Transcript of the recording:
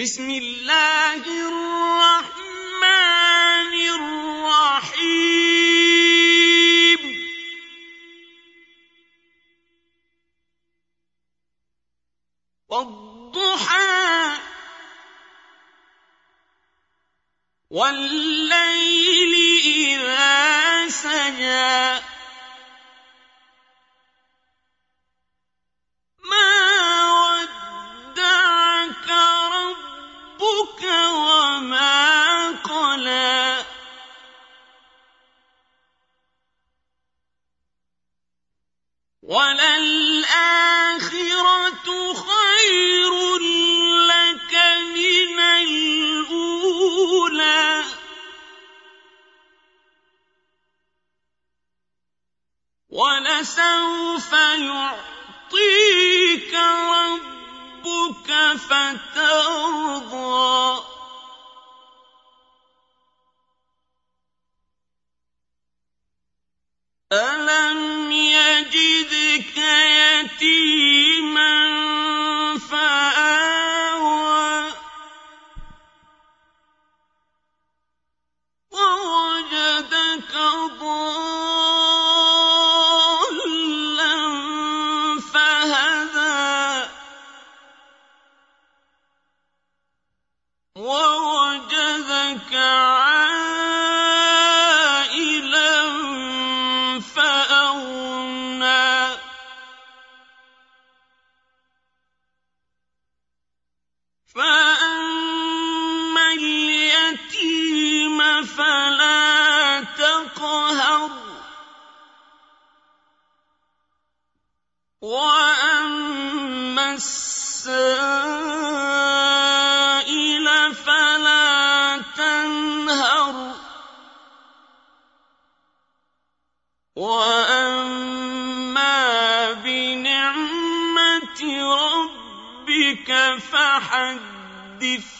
بسم الله الرحمن الرحيم. والضحى والليل إذا سجى. وَلَلْآخِرَةُ خَيْرٌ لَّكَ مِنَ الْأُولَىٰ. وَلَسَوْفَ يُعْطِيكَ رَبُّكَ فَتَرْضَىٰ. أَلَمْ وَوَجَدَكَ فَأَمَّا الْيَتِيمَ فَلَا تَقْهَرْ. وَأَمَّا السَّائِلَ رَبِّكَ فَحَدِّثْ